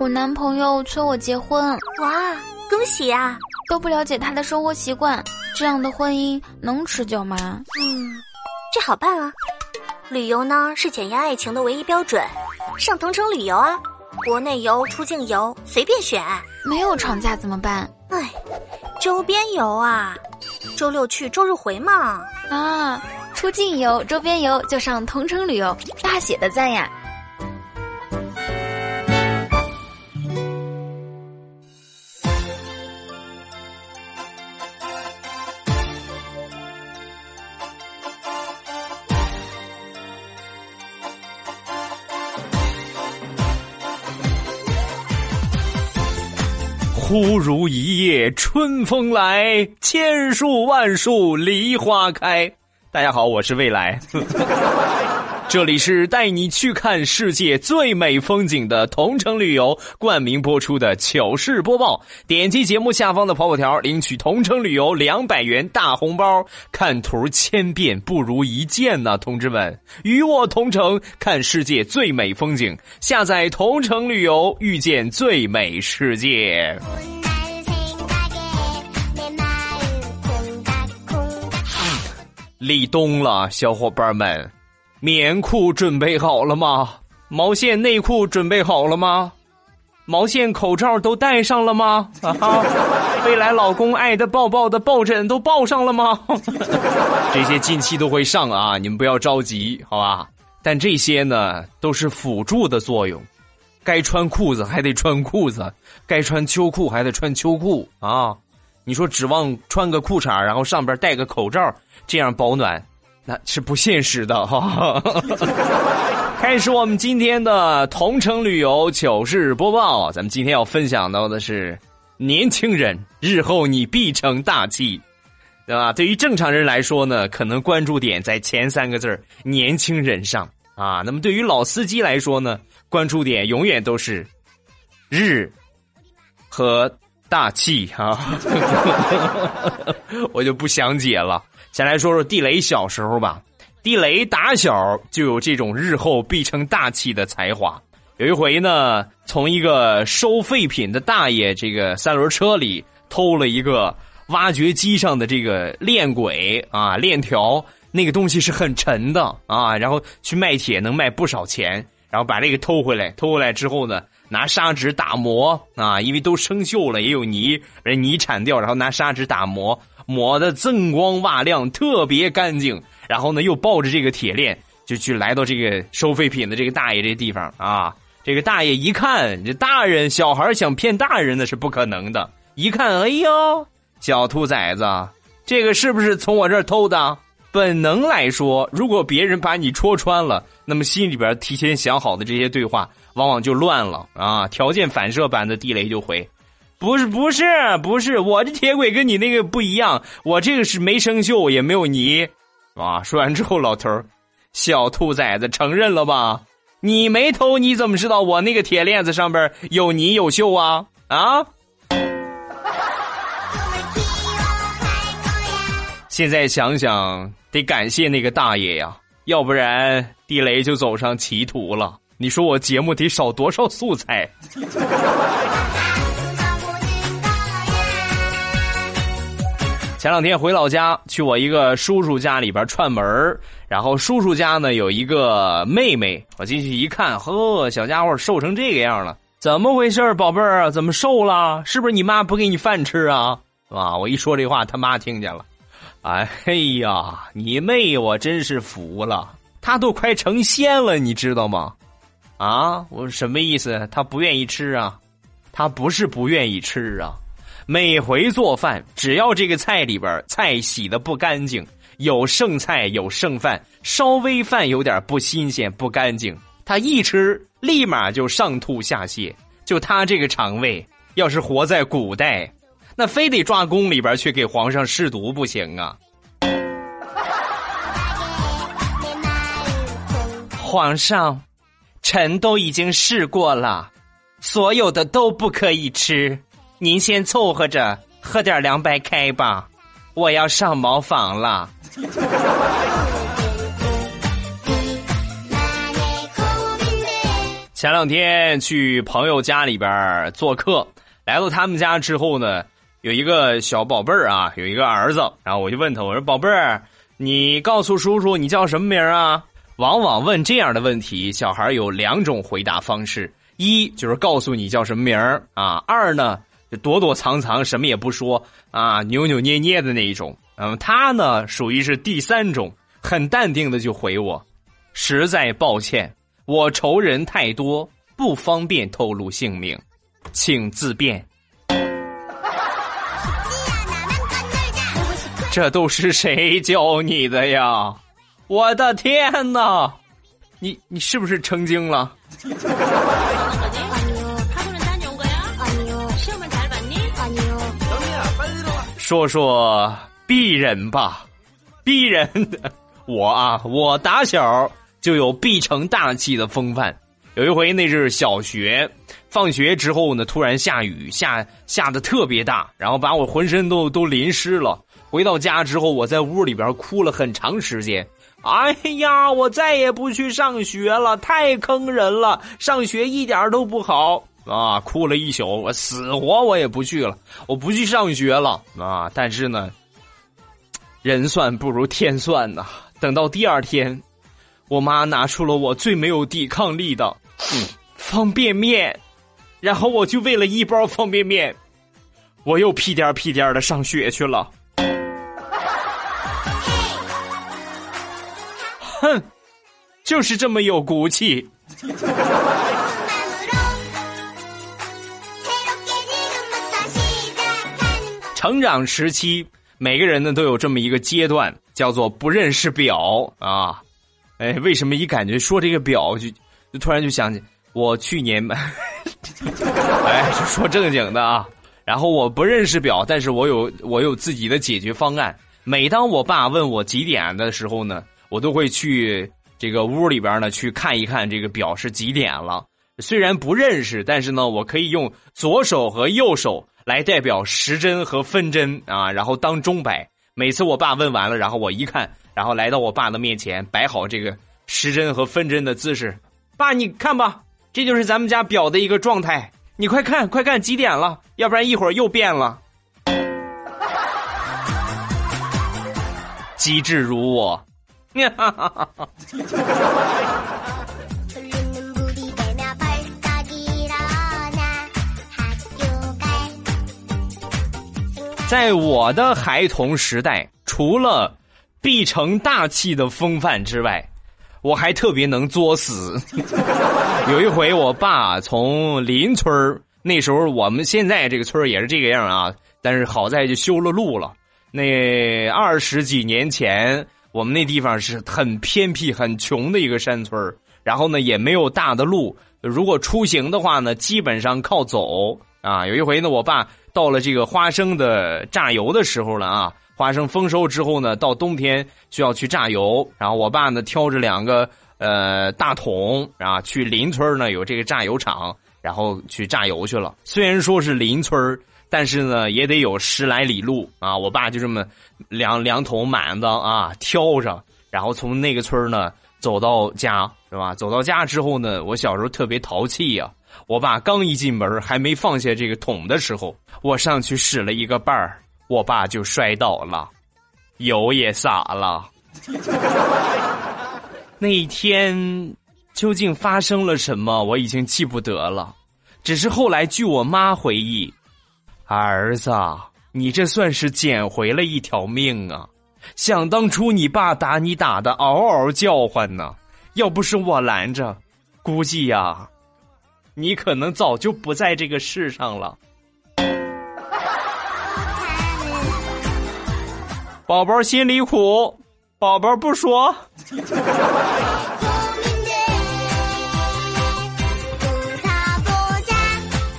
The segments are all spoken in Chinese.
我男朋友催我结婚，哇，恭喜呀！都不了解他的生活习惯，这样的婚姻能持久吗？嗯，这好办啊。旅游呢是检验爱情的唯一标准，上同城旅游啊，国内游、出境游随便选。没有长假怎么办？哎，周边游啊，周六去，周日回嘛。啊，出境游、周边游就上同城旅游，大写的赞呀！忽如一夜春风来，千树万树梨花开。大家好，我是未来，这里是带你去看世界最美风景的同城旅游冠名播出的糗事播报。点击节目下方的跑跑条，领取同城旅游两百元大红包。看图千遍不如一见呐，同志们，与我同城看世界最美风景，下载同城旅游，遇见最美世界。立冬了，小伙伴们，棉裤准备好了吗？毛线内裤准备好了吗？毛线口罩都戴上了吗？啊，未来老公爱的抱抱的抱枕都抱上了吗？这些近期都会上啊，你们不要着急，好吧？但这些呢，都是辅助的作用，该穿裤子还得穿裤子，该穿秋裤还得穿秋裤啊。你说指望穿个裤衩，然后上边戴个口罩，这样保暖，那是不现实的哈。开始我们今天的同城旅游糗事播报，咱们今天要分享到的是年轻人，日后你必成大器，对吧？对于正常人来说呢，可能关注点在前三个字年轻人”上啊。那么对于老司机来说呢，关注点永远都是日和。大气啊！我就不详解了。先来说说地雷小时候吧。地雷打小就有这种日后必成大器的才华。有一回呢，从一个收废品的大爷这个三轮车里偷了一个挖掘机上的这个链轨啊链条，那个东西是很沉的啊，然后去卖铁能卖不少钱，然后把这个偷回来。偷回来之后呢？拿砂纸打磨啊，因为都生锈了，也有泥，人泥铲掉，然后拿砂纸打磨，抹的锃光瓦亮，特别干净。然后呢，又抱着这个铁链，就去来到这个收废品的这个大爷这地方啊。这个大爷一看，这大人小孩想骗大人那是不可能的。一看，哎呦，小兔崽子，这个是不是从我这儿偷的？本能来说，如果别人把你戳穿了，那么心里边提前想好的这些对话。往往就乱了啊！条件反射般的地雷就回，不是不是不是，我这铁轨跟你那个不一样，我这个是没生锈也没有泥，啊！说完之后，老头小兔崽子承认了吧？你没偷，你怎么知道我那个铁链子上边有泥有锈啊？啊！现在想想，得感谢那个大爷呀，要不然地雷就走上歧途了。你说我节目得少多少素材？前两天回老家，去我一个叔叔家里边串门然后叔叔家呢有一个妹妹，我进去一看，呵，小家伙瘦成这个样了，怎么回事宝贝儿？怎么瘦了？是不是你妈不给你饭吃啊？啊！我一说这话，他妈听见了，哎呀，你妹我真是服了，她都快成仙了，你知道吗？啊，我什么意思？他不愿意吃啊？他不是不愿意吃啊？每回做饭，只要这个菜里边菜洗的不干净，有剩菜有剩饭，稍微饭有点不新鲜不干净，他一吃立马就上吐下泻。就他这个肠胃，要是活在古代，那非得抓宫里边去给皇上试毒不行啊！皇上。臣都已经试过了，所有的都不可以吃。您先凑合着喝点凉白开吧，我要上茅房了。前两天去朋友家里边做客，来到他们家之后呢，有一个小宝贝儿啊，有一个儿子，然后我就问他，我说宝贝儿，你告诉叔叔你叫什么名啊？往往问这样的问题，小孩有两种回答方式：一就是告诉你叫什么名儿啊；二呢躲躲藏藏，什么也不说啊，扭扭捏捏的那一种。嗯，他呢属于是第三种，很淡定的就回我：“实在抱歉，我仇人太多，不方便透露姓名，请自便。”这都是谁教你的呀？我的天哪！你你是不是成精了？说说鄙人吧，鄙人，我啊，我打小就有必成大器的风范。有一回那是小学，放学之后呢，突然下雨，下下的特别大，然后把我浑身都都淋湿了。回到家之后，我在屋里边哭了很长时间。哎呀，我再也不去上学了，太坑人了！上学一点都不好。啊，哭了一宿，我死活我也不去了，我不去上学了啊！但是呢，人算不如天算呐。等到第二天，我妈拿出了我最没有抵抗力的方便面，然后我就为了一包方便面，我又屁颠屁颠的上学去了。哼，就是这么有骨气。成长时期，每个人呢都有这么一个阶段，叫做不认识表啊。哎，为什么一感觉说这个表就就突然就想起我去年 哎，说正经的啊。然后我不认识表，但是我有我有自己的解决方案。每当我爸问我几点的时候呢，我都会去这个屋里边呢去看一看这个表是几点了。虽然不认识，但是呢，我可以用左手和右手。来代表时针和分针啊，然后当钟摆。每次我爸问完了，然后我一看，然后来到我爸的面前，摆好这个时针和分针的姿势。爸，你看吧，这就是咱们家表的一个状态。你快看，快看几点了？要不然一会儿又变了。机智如我。哈哈哈哈在我的孩童时代，除了必成大器的风范之外，我还特别能作死。有一回，我爸从邻村那时候我们现在这个村也是这个样啊，但是好在就修了路了。那二十几年前，我们那地方是很偏僻、很穷的一个山村然后呢也没有大的路，如果出行的话呢，基本上靠走啊。有一回呢，我爸。到了这个花生的榨油的时候了啊！花生丰收之后呢，到冬天需要去榨油，然后我爸呢挑着两个呃大桶啊，去邻村呢有这个榨油厂，然后去榨油去了。虽然说是邻村但是呢也得有十来里路啊。我爸就这么两两桶满的啊挑着，然后从那个村呢走到家是吧？走到家之后呢，我小时候特别淘气呀。我爸刚一进门，还没放下这个桶的时候，我上去使了一个绊儿，我爸就摔倒了，油也洒了。那一天究竟发生了什么，我已经记不得了。只是后来据我妈回忆，儿子，你这算是捡回了一条命啊！想当初你爸打你打的嗷嗷叫唤呢，要不是我拦着，估计呀。你可能早就不在这个世上了，宝宝心里苦，宝宝不说。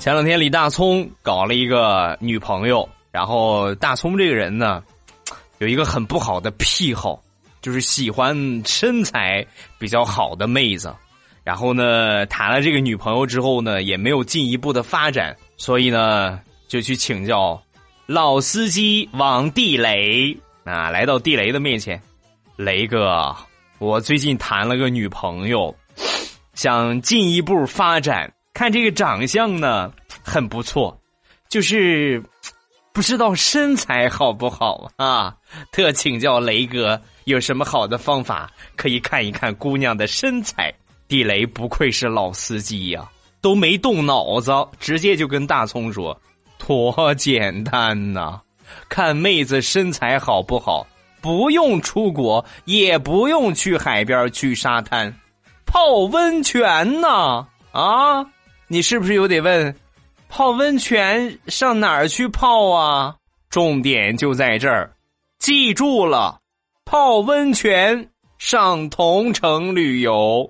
前两天李大聪搞了一个女朋友，然后大聪这个人呢，有一个很不好的癖好，就是喜欢身材比较好的妹子。然后呢，谈了这个女朋友之后呢，也没有进一步的发展，所以呢，就去请教老司机王地雷啊，来到地雷的面前，雷哥，我最近谈了个女朋友，想进一步发展，看这个长相呢很不错，就是不知道身材好不好啊？特请教雷哥有什么好的方法可以看一看姑娘的身材？地雷不愧是老司机呀，都没动脑子，直接就跟大葱说：“多简单呐，看妹子身材好不好，不用出国，也不用去海边去沙滩。”泡温泉呢？啊，你是不是又得问，泡温泉上哪儿去泡啊？重点就在这儿，记住了，泡温泉上同城旅游。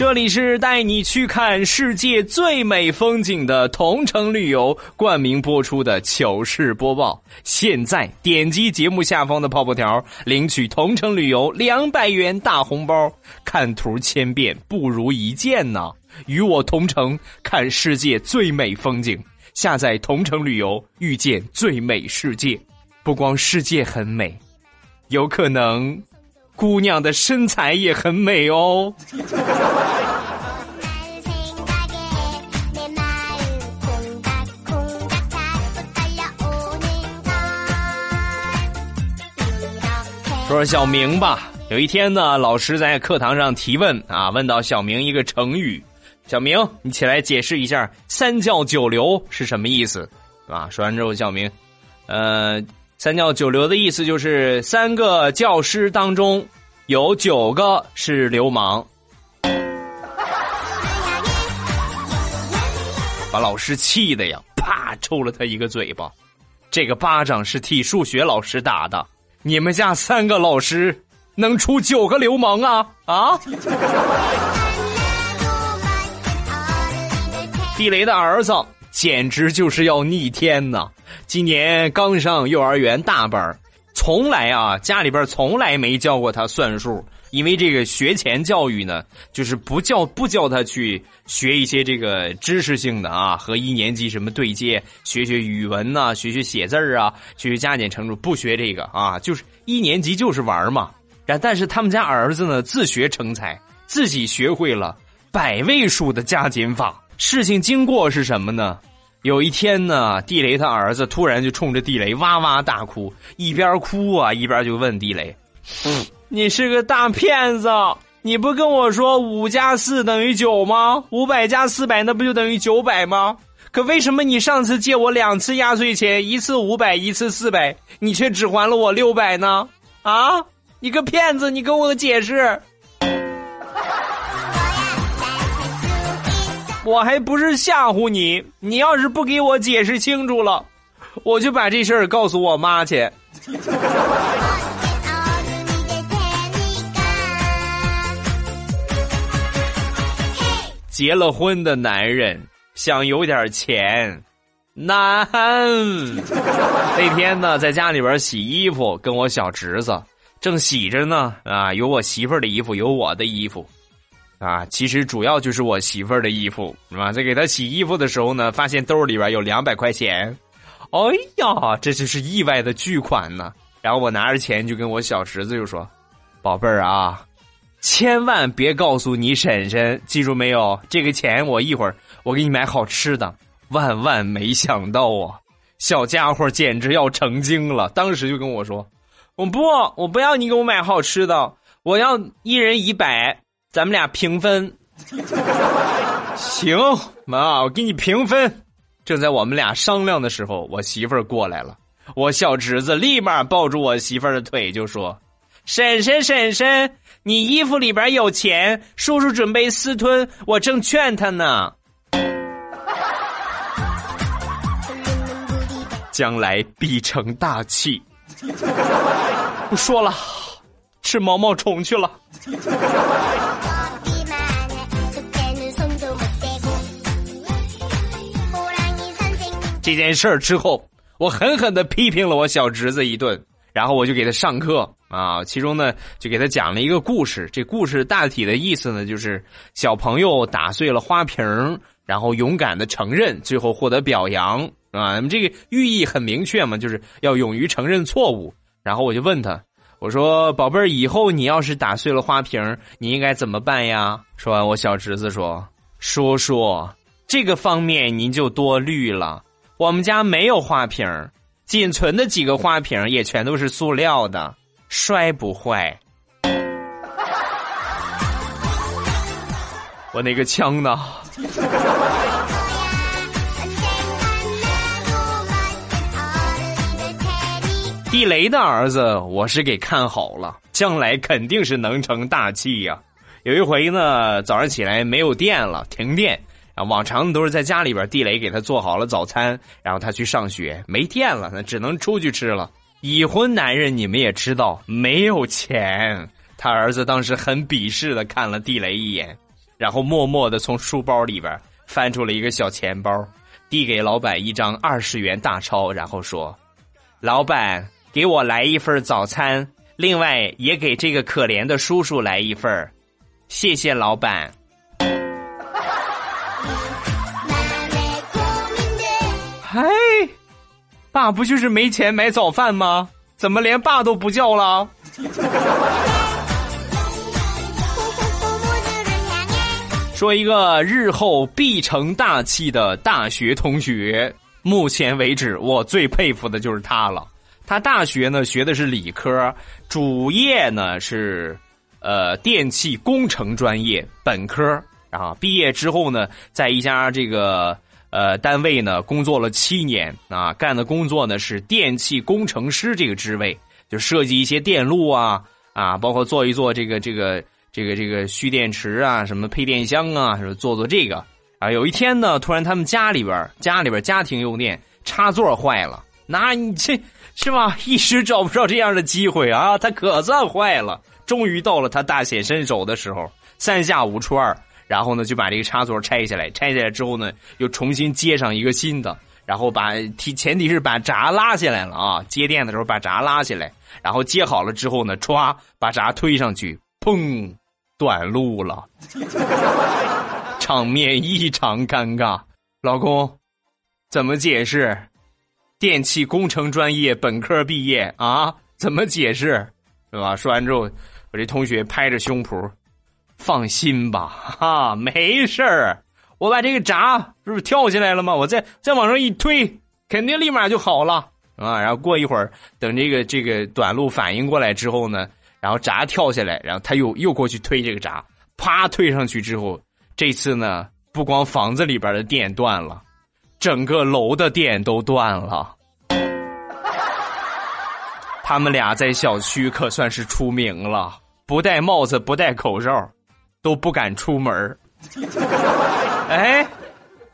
这里是带你去看世界最美风景的同城旅游冠名播出的糗事播报。现在点击节目下方的泡泡条，领取同城旅游两百元大红包。看图千遍不如一见呐！与我同城看世界最美风景，下载同城旅游，遇见最美世界。不光世界很美，有可能。姑娘的身材也很美哦。说说小明吧。有一天呢，老师在课堂上提问啊，问到小明一个成语，小明，你起来解释一下“三教九流”是什么意思，啊？说完之后，小明，呃。三教九流的意思就是三个教师当中有九个是流氓，把老师气的呀，啪抽了他一个嘴巴。这个巴掌是替数学老师打的。你们家三个老师能出九个流氓啊啊！地雷的儿子简直就是要逆天呐！今年刚上幼儿园大班从来啊家里边从来没教过他算数，因为这个学前教育呢，就是不教不教他去学一些这个知识性的啊，和一年级什么对接，学学语文呐，学学写字啊，学学加减乘除，不学这个啊，就是一年级就是玩嘛。然但是他们家儿子呢，自学成才，自己学会了百位数的加减法。事情经过是什么呢？有一天呢，地雷他儿子突然就冲着地雷哇哇大哭，一边哭啊一边就问地雷：“你是个大骗子！你不跟我说五加四等于九吗？五百加四百那不就等于九百吗？可为什么你上次借我两次压岁钱，一次五百，一次四百，你却只还了我六百呢？啊！你个骗子！你跟我解释。”我还不是吓唬你，你要是不给我解释清楚了，我就把这事儿告诉我妈去。结了婚的男人想有点钱难。那天呢，在家里边洗衣服，跟我小侄子正洗着呢，啊，有我媳妇儿的衣服，有我的衣服。啊，其实主要就是我媳妇儿的衣服，是吧？在给她洗衣服的时候呢，发现兜里边有两百块钱，哎呀，这就是意外的巨款呢。然后我拿着钱就跟我小侄子就说：“宝贝儿啊，千万别告诉你婶婶，记住没有？这个钱我一会儿我给你买好吃的。”万万没想到啊，小家伙简直要成精了，当时就跟我说：“我不，我不要你给我买好吃的，我要一人一百。”咱们俩平分，行，妈，我给你平分。正在我们俩商量的时候，我媳妇儿过来了。我小侄子立马抱住我媳妇儿的腿，就说：“婶婶，婶婶，你衣服里边有钱，叔叔准备私吞，我正劝他呢。将来必成大器。”不说了，吃毛毛虫去了。这件事儿之后，我狠狠的批评了我小侄子一顿，然后我就给他上课啊，其中呢就给他讲了一个故事。这故事大体的意思呢，就是小朋友打碎了花瓶，然后勇敢的承认，最后获得表扬啊。那么这个寓意很明确嘛，就是要勇于承认错误。然后我就问他，我说宝贝儿，以后你要是打碎了花瓶，你应该怎么办呀？说完，我小侄子说：“叔叔，这个方面您就多虑了。我们家没有花瓶，仅存的几个花瓶也全都是塑料的，摔不坏。”我那个枪呢？地雷的儿子，我是给看好了，将来肯定是能成大器呀。有一回呢，早上起来没有电了，停电啊，往常都是在家里边，地雷给他做好了早餐，然后他去上学，没电了，那只能出去吃了。已婚男人你们也知道，没有钱。他儿子当时很鄙视的看了地雷一眼，然后默默的从书包里边翻出了一个小钱包，递给老板一张二十元大钞，然后说：“老板。”给我来一份早餐，另外也给这个可怜的叔叔来一份谢谢老板。嗨，爸不就是没钱买早饭吗？怎么连爸都不叫了？说一个日后必成大器的大学同学，目前为止我最佩服的就是他了。他大学呢学的是理科，主业呢是，呃电气工程专业本科啊。毕业之后呢，在一家这个呃单位呢工作了七年啊，干的工作呢是电气工程师这个职位，就设计一些电路啊啊，包括做一做这个这个这个这个蓄电池啊，什么配电箱啊，什么做做这个啊。有一天呢，突然他们家里边家里边家庭用电插座坏了，那你这。是吧？一时找不着这样的机会啊，他可算坏了。终于到了他大显身手的时候，三下五除二，然后呢就把这个插座拆下来。拆下来之后呢，又重新接上一个新的，然后把提前提是把闸拉下来了啊。接电的时候把闸拉下来，然后接好了之后呢，歘把闸推上去，砰，短路了，场面异常尴尬。老公，怎么解释？电气工程专业本科毕业啊？怎么解释？是吧？说完之后，我这同学拍着胸脯，放心吧，哈，没事儿。我把这个闸是不是跳下来了吗？我再再往上一推，肯定立马就好了啊。然后过一会儿，等这个这个短路反应过来之后呢，然后闸跳下来，然后他又又过去推这个闸，啪推上去之后，这次呢，不光房子里边的电断了。整个楼的电都断了，他们俩在小区可算是出名了，不戴帽子不戴口罩，都不敢出门 哎，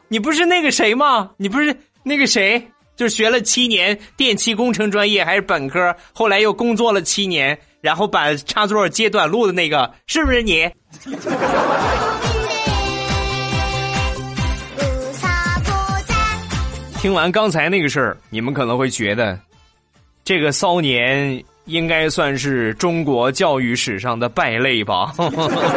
你不是那个谁吗？你不是那个谁？就学了七年电气工程专业还是本科，后来又工作了七年，然后把插座接短路的那个，是不是你？听完刚才那个事儿，你们可能会觉得，这个骚年应该算是中国教育史上的败类吧？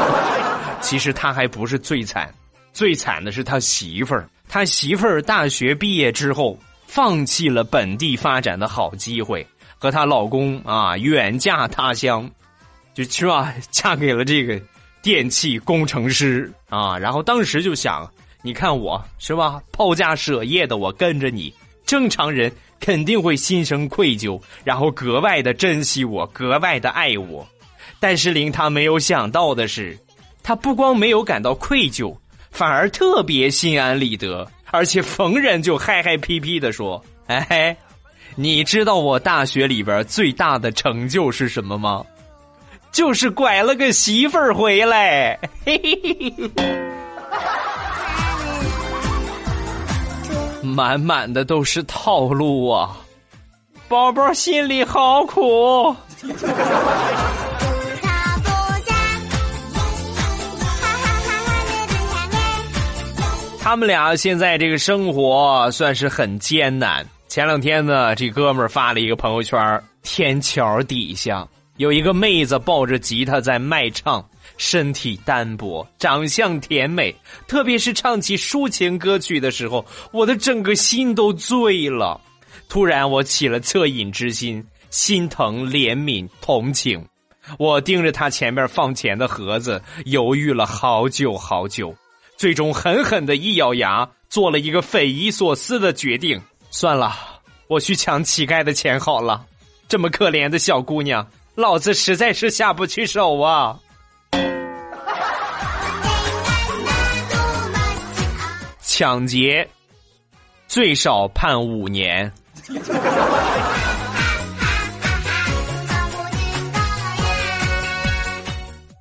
其实他还不是最惨，最惨的是他媳妇儿。他媳妇儿大学毕业之后，放弃了本地发展的好机会，和她老公啊远嫁他乡，就是吧，嫁给了这个电气工程师啊。然后当时就想。你看我是吧？抛家舍业的我跟着你，正常人肯定会心生愧疚，然后格外的珍惜我，格外的爱我。但是令他没有想到的是，他不光没有感到愧疚，反而特别心安理得，而且逢人就嗨嗨皮皮的说：“哎，你知道我大学里边最大的成就是什么吗？就是拐了个媳妇儿回来。”嘿嘿嘿嘿。满满的都是套路啊，宝宝心里好苦。他们俩现在这个生活算是很艰难。前两天呢，这哥们儿发了一个朋友圈，天桥底下有一个妹子抱着吉他在卖唱。身体单薄，长相甜美，特别是唱起抒情歌曲的时候，我的整个心都醉了。突然，我起了恻隐之心，心疼、怜悯、同情。我盯着他前面放钱的盒子，犹豫了好久好久，最终狠狠的一咬牙，做了一个匪夷所思的决定：算了，我去抢乞丐的钱好了。这么可怜的小姑娘，老子实在是下不去手啊！抢劫，最少判五年。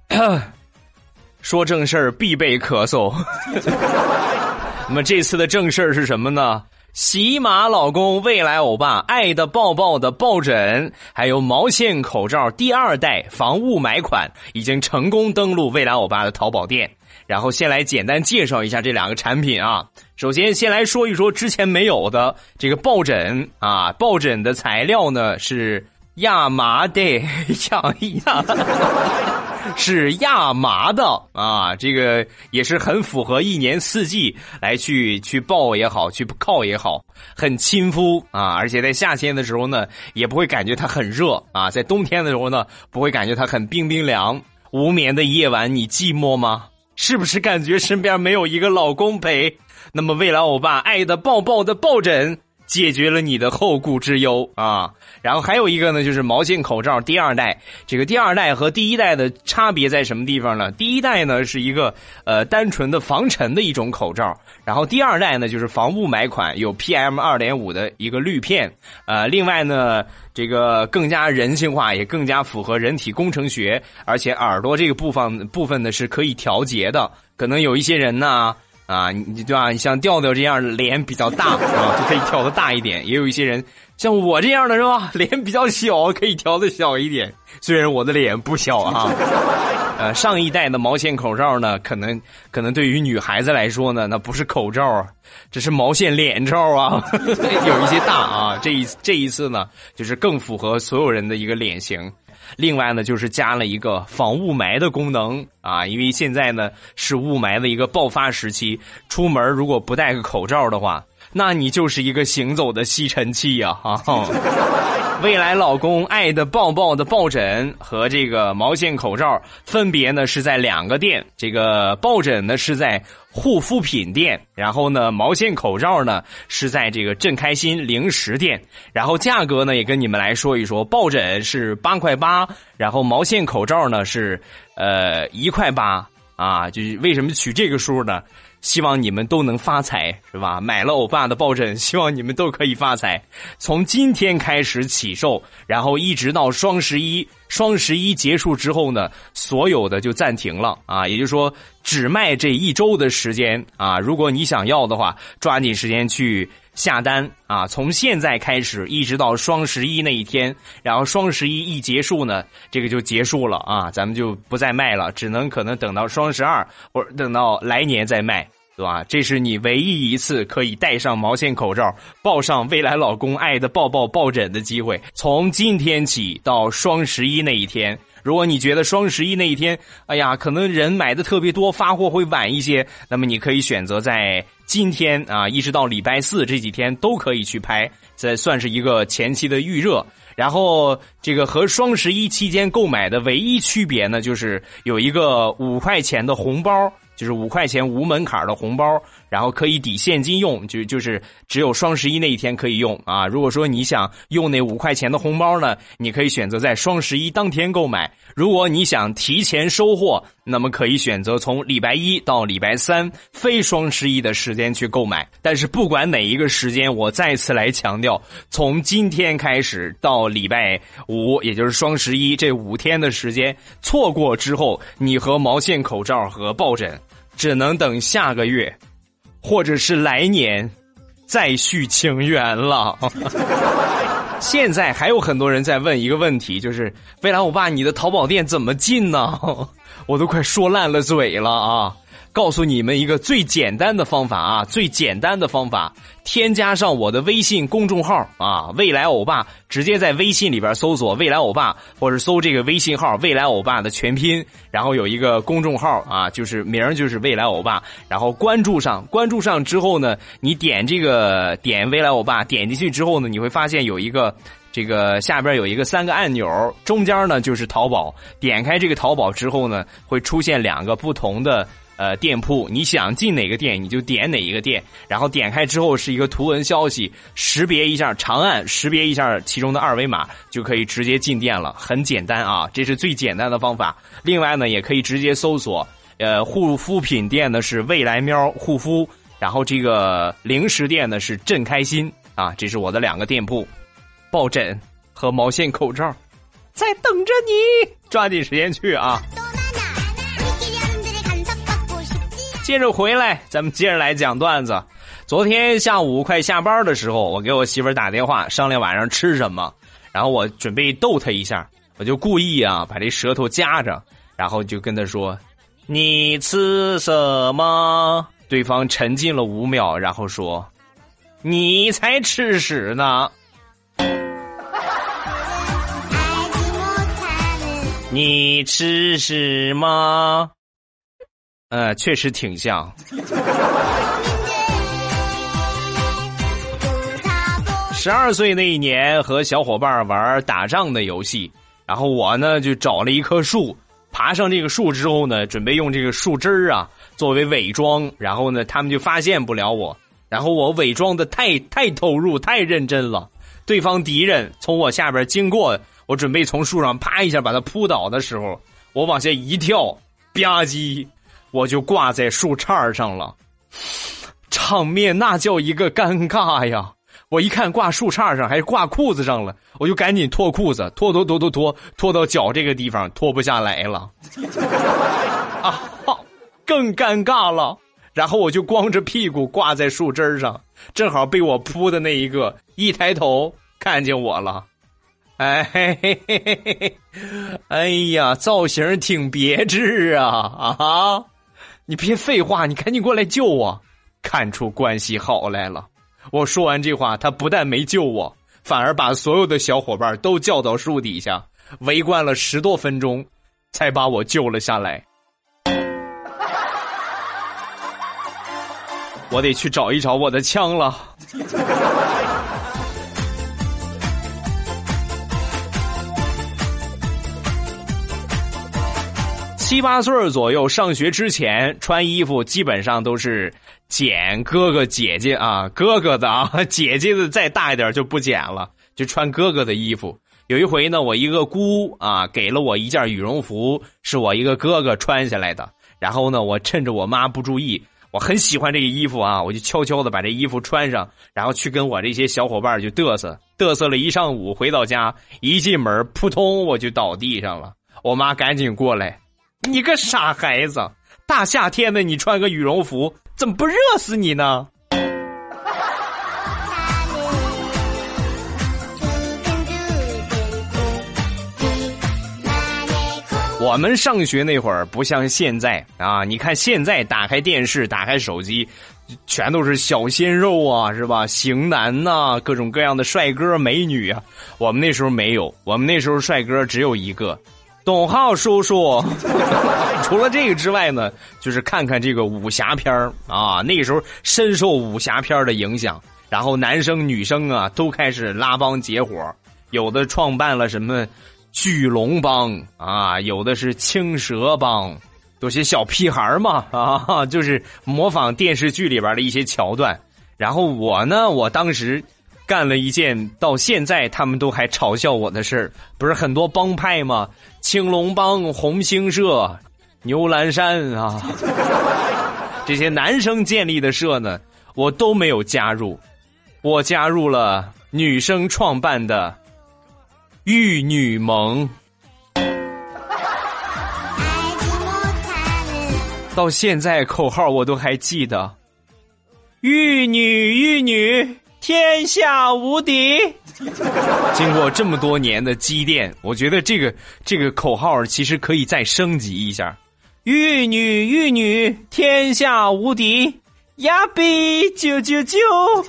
说正事儿必备咳嗽。那么这次的正事儿是什么呢？喜马老公未来欧巴爱的抱抱的抱枕，还有毛线口罩第二代防雾霾款，已经成功登陆未来欧巴的淘宝店。然后先来简单介绍一下这两个产品啊。首先先来说一说之前没有的这个抱枕啊，抱枕的材料呢是亚麻的，亚亚。是亚麻的啊，这个也是很符合一年四季来去去抱也好，去靠也好，很亲肤啊，而且在夏天的时候呢，也不会感觉它很热啊，在冬天的时候呢，不会感觉它很冰冰凉。无眠的夜晚，你寂寞吗？是不是感觉身边没有一个老公陪？那么未来欧巴爱的抱抱的抱枕。解决了你的后顾之忧啊！然后还有一个呢，就是毛线口罩第二代。这个第二代和第一代的差别在什么地方呢？第一代呢是一个呃单纯的防尘的一种口罩，然后第二代呢就是防雾霾款，有 PM 二点五的一个滤片。呃，另外呢，这个更加人性化，也更加符合人体工程学，而且耳朵这个部分部分呢是可以调节的。可能有一些人呢。啊，你对吧？你像调调这样脸比较大啊，就可以调的大一点。也有一些人像我这样的是吧？脸比较小，可以调的小一点。虽然我的脸不小啊。呃，上一代的毛线口罩呢，可能可能对于女孩子来说呢，那不是口罩，这是毛线脸罩啊，有一些大啊。这一这一次呢，就是更符合所有人的一个脸型。另外呢，就是加了一个防雾霾的功能啊，因为现在呢是雾霾的一个爆发时期，出门如果不戴个口罩的话，那你就是一个行走的吸尘器呀！哈，未来老公爱的抱抱的抱枕和这个毛线口罩，分别呢是在两个店，这个抱枕呢是在。护肤品店，然后呢，毛线口罩呢是在这个正开心零食店，然后价格呢也跟你们来说一说，抱枕是八块八，然后毛线口罩呢是呃一块八啊，就是为什么取这个数呢？希望你们都能发财，是吧？买了欧巴的抱枕，希望你们都可以发财。从今天开始起售，然后一直到双十一，双十一结束之后呢，所有的就暂停了啊，也就是说只卖这一周的时间啊。如果你想要的话，抓紧时间去下单啊！从现在开始一直到双十一那一天，然后双十一一结束呢，这个就结束了啊，咱们就不再卖了，只能可能等到双十二或者等到来年再卖。对吧？这是你唯一一次可以戴上毛线口罩、抱上未来老公爱的抱抱抱枕的机会。从今天起到双十一那一天，如果你觉得双十一那一天，哎呀，可能人买的特别多，发货会晚一些，那么你可以选择在今天啊，一直到礼拜四这几天都可以去拍，这算是一个前期的预热。然后这个和双十一期间购买的唯一区别呢，就是有一个五块钱的红包。就是五块钱无门槛的红包，然后可以抵现金用，就就是只有双十一那一天可以用啊。如果说你想用那五块钱的红包呢，你可以选择在双十一当天购买。如果你想提前收货，那么可以选择从礼拜一到礼拜三非双十一的时间去购买。但是不管哪一个时间，我再次来强调，从今天开始到礼拜五，也就是双十一这五天的时间，错过之后，你和毛线口罩和抱枕。只能等下个月，或者是来年再续情缘了。现在还有很多人在问一个问题，就是未来我爸，你的淘宝店怎么进呢？我都快说烂了嘴了啊！告诉你们一个最简单的方法啊，最简单的方法，添加上我的微信公众号啊，未来欧巴，直接在微信里边搜索“未来欧巴”或者搜这个微信号“未来欧巴”的全拼，然后有一个公众号啊，就是名就是“未来欧巴”，然后关注上，关注上之后呢，你点这个点“未来欧巴”，点进去之后呢，你会发现有一个这个下边有一个三个按钮，中间呢就是淘宝。点开这个淘宝之后呢，会出现两个不同的呃店铺，你想进哪个店你就点哪一个店。然后点开之后是一个图文消息，识别一下长按，识别一下其中的二维码，就可以直接进店了。很简单啊，这是最简单的方法。另外呢，也可以直接搜索，呃，护肤品店呢是未来喵护肤，然后这个零食店呢是朕开心啊，这是我的两个店铺。抱枕和毛线口罩，在等着你，抓紧时间去啊！接着回来，咱们接着来讲段子。昨天下午快下班的时候，我给我媳妇打电话商量晚上吃什么，然后我准备逗她一下，我就故意啊把这舌头夹着，然后就跟她说：“你吃什么？”对方沉浸了五秒，然后说：“你才吃屎呢！” 你吃屎吗？呃，确实挺像。十二岁那一年，和小伙伴玩打仗的游戏，然后我呢就找了一棵树，爬上这个树之后呢，准备用这个树枝儿啊作为伪装，然后呢他们就发现不了我，然后我伪装的太太投入、太认真了，对方敌人从我下边经过。我准备从树上啪一下把他扑倒的时候，我往下一跳，吧唧，我就挂在树杈上了，场面那叫一个尴尬呀！我一看挂树杈上，还是挂裤子上了，我就赶紧脱裤子，脱脱脱脱脱，脱到脚这个地方脱不下来了，啊，更尴尬了。然后我就光着屁股挂在树枝上，正好被我扑的那一个一抬头看见我了。哎嘿嘿嘿嘿嘿，哎呀，造型挺别致啊啊！你别废话，你赶紧过来救我！看出关系好来了。我说完这话，他不但没救我，反而把所有的小伙伴都叫到树底下，围观了十多分钟，才把我救了下来。我得去找一找我的枪了。七八岁左右，上学之前穿衣服基本上都是捡哥哥姐姐啊，哥哥的啊，姐姐的再大一点就不捡了，就穿哥哥的衣服。有一回呢，我一个姑啊给了我一件羽绒服，是我一个哥哥穿下来的。然后呢，我趁着我妈不注意，我很喜欢这个衣服啊，我就悄悄的把这衣服穿上，然后去跟我这些小伙伴就嘚瑟嘚瑟了一上午。回到家一进门，扑通我就倒地上了，我妈赶紧过来。你个傻孩子！大夏天的，你穿个羽绒服，怎么不热死你呢？我们上学那会儿不像现在啊！你看现在，打开电视，打开手机，全都是小鲜肉啊，是吧？型男呐，各种各样的帅哥美女啊。我们那时候没有，我们那时候帅哥只有一个。董浩叔叔，除了这个之外呢，就是看看这个武侠片啊。那个时候深受武侠片的影响，然后男生女生啊都开始拉帮结伙，有的创办了什么巨龙帮啊，有的是青蛇帮，有些小屁孩嘛啊，就是模仿电视剧里边的一些桥段。然后我呢，我当时。干了一件到现在他们都还嘲笑我的事儿，不是很多帮派吗？青龙帮、红星社、牛栏山啊，这些男生建立的社呢，我都没有加入，我加入了女生创办的玉女盟。到现在口号我都还记得，玉女玉女。天下无敌！经过这么多年的积淀，我觉得这个这个口号其实可以再升级一下：玉女玉女，天下无敌！呀比九九九！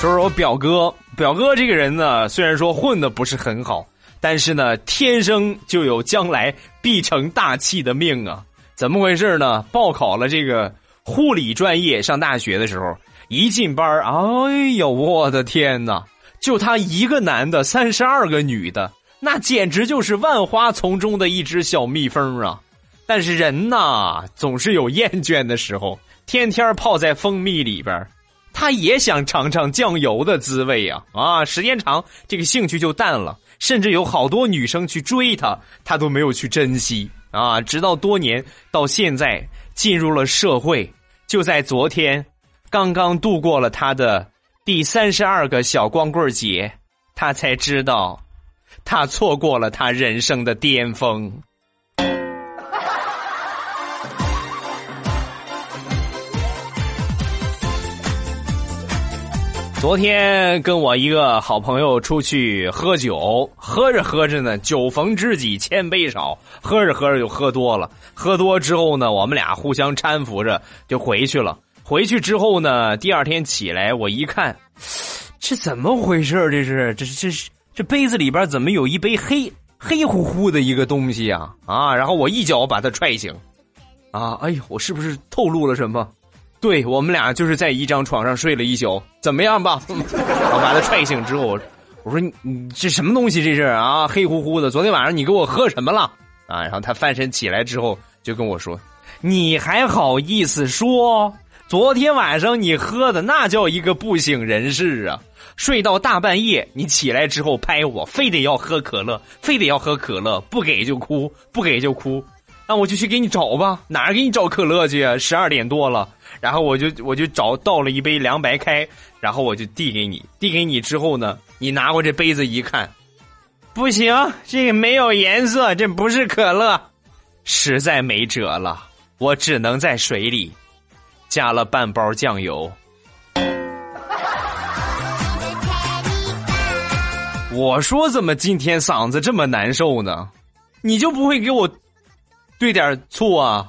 说说我表哥，表哥这个人呢，虽然说混的不是很好。但是呢，天生就有将来必成大器的命啊！怎么回事呢？报考了这个护理专业，上大学的时候一进班，哎呦我的天哪！就他一个男的，三十二个女的，那简直就是万花丛中的一只小蜜蜂啊！但是人呐，总是有厌倦的时候，天天泡在蜂蜜里边，他也想尝尝酱油的滋味呀！啊，时间长，这个兴趣就淡了，甚至有好多女生去追他，他都没有去珍惜啊！直到多年到现在进入了社会，就在昨天，刚刚度过了他的。第三十二个小光棍节，他才知道，他错过了他人生的巅峰。昨天跟我一个好朋友出去喝酒，喝着喝着呢，酒逢知己千杯少，喝着喝着就喝多了。喝多之后呢，我们俩互相搀扶着就回去了。回去之后呢，第二天起来我一看，这怎么回事这是这是这是这杯子里边怎么有一杯黑黑乎乎的一个东西啊啊！然后我一脚把他踹醒，啊！哎呦，我是不是透露了什么？对我们俩就是在一张床上睡了一宿，怎么样吧？我把他踹醒之后，我说你你这什么东西这是啊？黑乎乎的，昨天晚上你给我喝什么了啊？然后他翻身起来之后就跟我说：“你还好意思说？”昨天晚上你喝的那叫一个不省人事啊！睡到大半夜，你起来之后拍我，非得要喝可乐，非得要喝可乐，不给就哭，不给就哭，那我就去给你找吧，哪儿给你找可乐去啊？十二点多了，然后我就我就找倒了一杯凉白开，然后我就递给你，递给你之后呢，你拿过这杯子一看，不行，这个没有颜色，这不是可乐，实在没辙了，我只能在水里。加了半包酱油，我说怎么今天嗓子这么难受呢？你就不会给我兑点醋啊？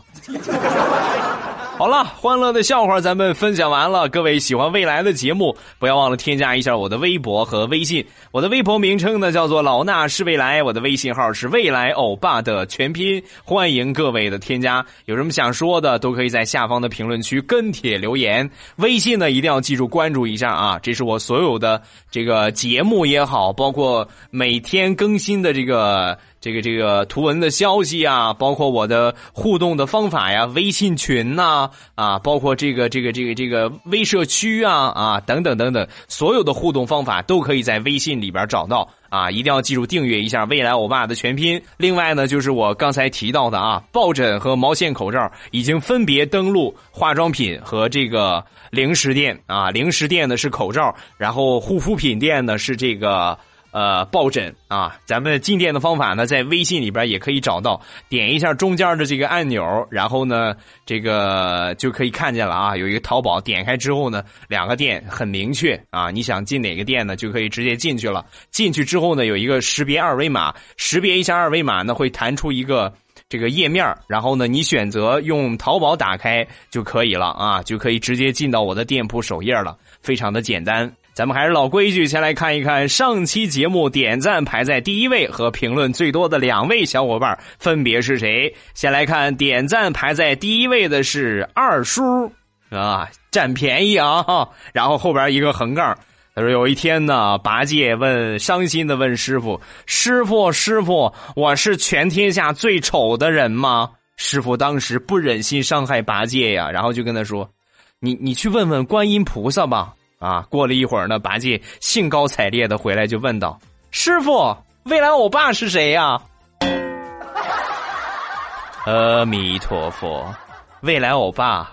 好了，欢乐的笑话咱们分享完了。各位喜欢未来的节目，不要忘了添加一下我的微博和微信。我的微博名称呢叫做老衲是未来，我的微信号是未来欧巴的全拼。欢迎各位的添加，有什么想说的都可以在下方的评论区跟帖留言。微信呢一定要记住关注一下啊，这是我所有的这个节目也好，包括每天更新的这个。这个这个图文的消息啊，包括我的互动的方法呀，微信群呐，啊，包括这个这个这个这个微社区啊，啊，等等等等，所有的互动方法都可以在微信里边找到啊，一定要记住订阅一下“未来欧巴”的全拼。另外呢，就是我刚才提到的啊，抱枕和毛线口罩已经分别登录化妆品和这个零食店啊，零食店呢是口罩，然后护肤品店呢是这个。呃，抱枕啊，咱们进店的方法呢，在微信里边也可以找到，点一下中间的这个按钮，然后呢，这个就可以看见了啊，有一个淘宝，点开之后呢，两个店很明确啊，你想进哪个店呢，就可以直接进去了。进去之后呢，有一个识别二维码，识别一下二维码呢，会弹出一个这个页面，然后呢，你选择用淘宝打开就可以了啊，就可以直接进到我的店铺首页了，非常的简单。咱们还是老规矩，先来看一看上期节目点赞排在第一位和评论最多的两位小伙伴分别是谁。先来看点赞排在第一位的是二叔啊，占便宜啊！然后后边一个横杠，他说有一天呢，八戒问伤心的问师傅：“师傅，师傅，我是全天下最丑的人吗？”师傅当时不忍心伤害八戒呀，然后就跟他说：“你你去问问观音菩萨吧。”啊，过了一会儿呢，八戒兴高采烈的回来就问道：“师傅，未来欧巴是谁呀？”阿弥陀佛，未来欧巴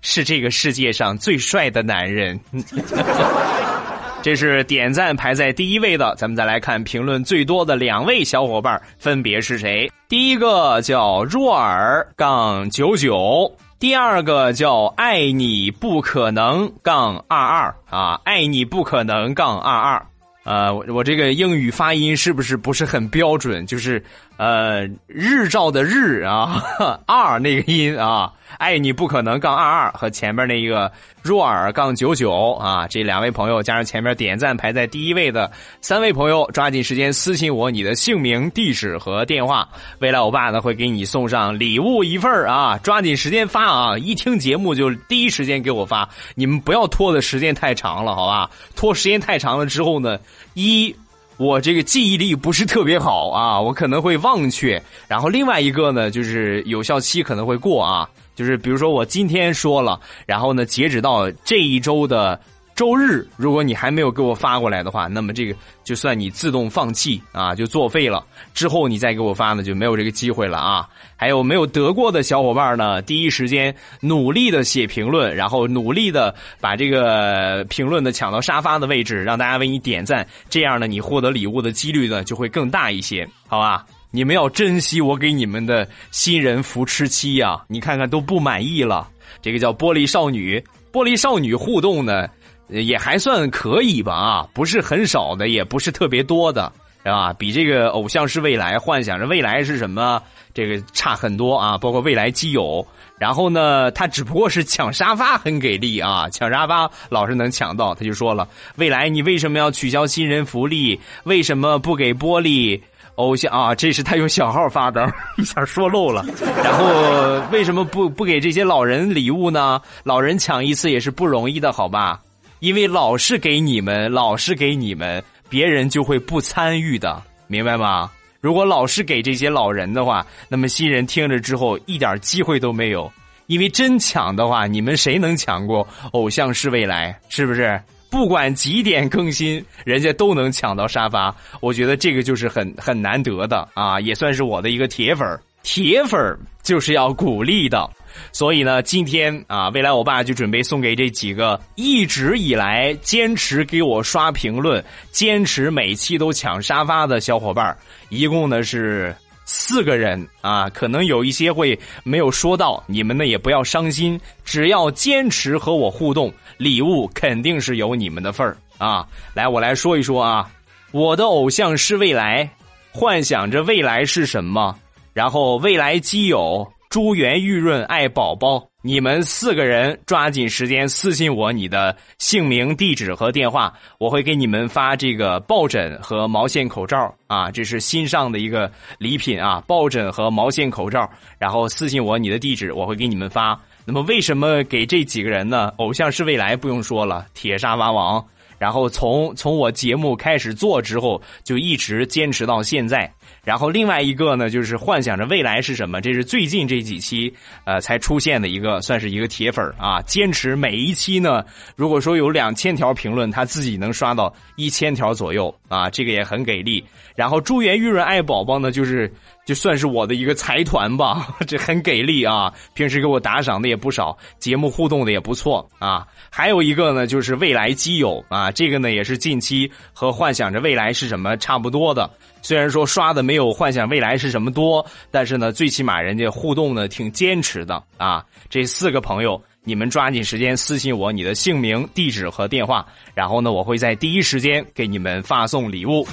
是这个世界上最帅的男人。这是点赞排在第一位的，咱们再来看评论最多的两位小伙伴分别是谁？第一个叫若尔杠九九。第二个叫爱你不可能杠二二啊，爱你不可能杠二二，呃，我我这个英语发音是不是不是很标准？就是呃，日照的日啊，二那个音啊，爱你不可能杠二二和前面那一个若尔杠九九啊，这两位朋友加上前面点赞排在第一位的三位朋友，抓紧时间私信我你的姓名、地址和电话，未来我爸呢会给你送上礼物一份啊，抓紧时间发啊！一听节目就第一时间给我发，你们不要拖的时间太长了，好吧？拖时间太长了之后呢？一，我这个记忆力不是特别好啊，我可能会忘却。然后另外一个呢，就是有效期可能会过啊，就是比如说我今天说了，然后呢，截止到这一周的。周日，如果你还没有给我发过来的话，那么这个就算你自动放弃啊，就作废了。之后你再给我发呢，就没有这个机会了啊。还有没有得过的小伙伴呢？第一时间努力的写评论，然后努力的把这个评论呢抢到沙发的位置，让大家为你点赞。这样呢，你获得礼物的几率呢就会更大一些，好吧？你们要珍惜我给你们的新人扶持期呀！你看看都不满意了，这个叫玻璃少女，玻璃少女互动呢。也还算可以吧啊，不是很少的，也不是特别多的，是吧？比这个偶像是未来，幻想着未来是什么，这个差很多啊。包括未来基友，然后呢，他只不过是抢沙发很给力啊，抢沙发老是能抢到。他就说了，未来你为什么要取消新人福利？为什么不给玻璃偶像啊？这是他用小号发的，一下说漏了。然后为什么不不给这些老人礼物呢？老人抢一次也是不容易的，好吧？因为老是给你们，老是给你们，别人就会不参与的，明白吗？如果老是给这些老人的话，那么新人听着之后一点机会都没有。因为真抢的话，你们谁能抢过《偶像是未来》？是不是？不管几点更新，人家都能抢到沙发。我觉得这个就是很很难得的啊，也算是我的一个铁粉铁粉就是要鼓励的。所以呢，今天啊，未来我爸就准备送给这几个一直以来坚持给我刷评论、坚持每期都抢沙发的小伙伴一共呢是四个人啊，可能有一些会没有说到，你们呢也不要伤心，只要坚持和我互动，礼物肯定是有你们的份儿啊！来，我来说一说啊，我的偶像是未来，幻想着未来是什么，然后未来基友。珠圆玉润爱宝宝，你们四个人抓紧时间私信我你的姓名、地址和电话，我会给你们发这个抱枕和毛线口罩啊，这是新上的一个礼品啊，抱枕和毛线口罩，然后私信我你的地址，我会给你们发。那么为什么给这几个人呢？偶像是未来，不用说了，铁砂娃王，然后从从我节目开始做之后，就一直坚持到现在。然后另外一个呢，就是幻想着未来是什么？这是最近这几期呃才出现的一个，算是一个铁粉啊。坚持每一期呢，如果说有两千条评论，他自己能刷到一千条左右啊，这个也很给力。然后珠圆玉润爱宝宝呢，就是就算是我的一个财团吧，这很给力啊。平时给我打赏的也不少，节目互动的也不错啊。还有一个呢，就是未来基友啊，这个呢也是近期和幻想着未来是什么差不多的。虽然说刷的没有幻想未来是什么多，但是呢，最起码人家互动呢挺坚持的啊。这四个朋友，你们抓紧时间私信我你的姓名、地址和电话，然后呢，我会在第一时间给你们发送礼物。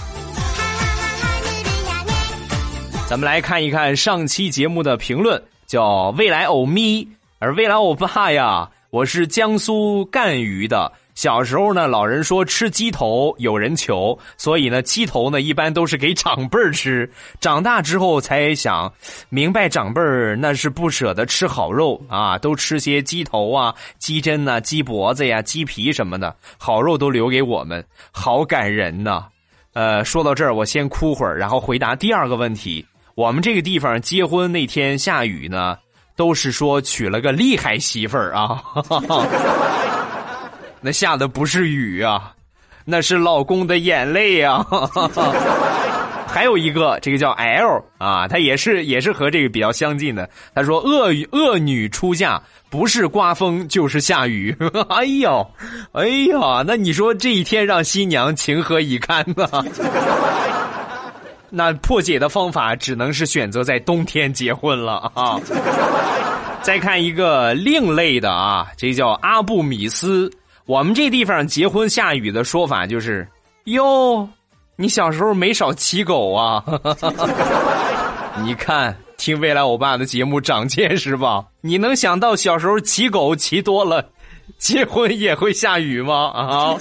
咱们来看一看上期节目的评论，叫未来欧咪，而未来欧巴呀，我是江苏赣榆的。小时候呢，老人说吃鸡头有人求，所以呢，鸡头呢一般都是给长辈儿吃。长大之后才想明白，长辈儿那是不舍得吃好肉啊，都吃些鸡头啊、鸡胗呐、鸡脖子呀、鸡皮什么的，好肉都留给我们，好感人呐。呃，说到这儿，我先哭会儿，然后回答第二个问题。我们这个地方结婚那天下雨呢，都是说娶了个厉害媳妇儿啊。那下的不是雨啊，那是老公的眼泪啊！还有一个，这个叫 L 啊，他也是也是和这个比较相近的。他说：“恶恶女出嫁不是刮风就是下雨。”哎呦，哎呀，那你说这一天让新娘情何以堪呢？那破解的方法只能是选择在冬天结婚了啊！再看一个另类的啊，这叫阿布米斯。我们这地方结婚下雨的说法就是哟，你小时候没少骑狗啊！你看，听未来欧巴的节目长见识吧。你能想到小时候骑狗骑多了，结婚也会下雨吗？啊！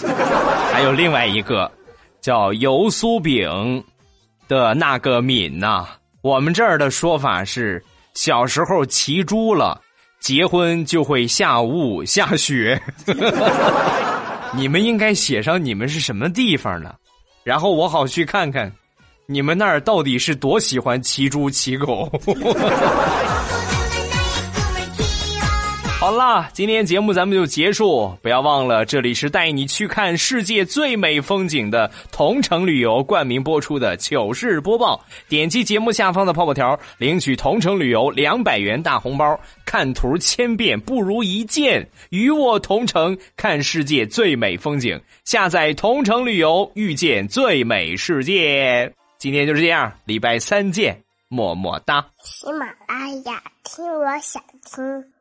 还有另外一个叫油酥饼的那个敏呐，我们这儿的说法是小时候骑猪了，结婚就会下雾下雪。你们应该写上你们是什么地方的，然后我好去看看，你们那儿到底是多喜欢骑猪骑狗。好啦，今天节目咱们就结束，不要忘了这里是带你去看世界最美风景的同城旅游冠名播出的糗事播报。点击节目下方的泡泡条，领取同城旅游两百元大红包。看图千遍不如一见，与我同城看世界最美风景。下载同城旅游，遇见最美世界。今天就是这样，礼拜三见，么么哒。喜马拉雅，听我想听。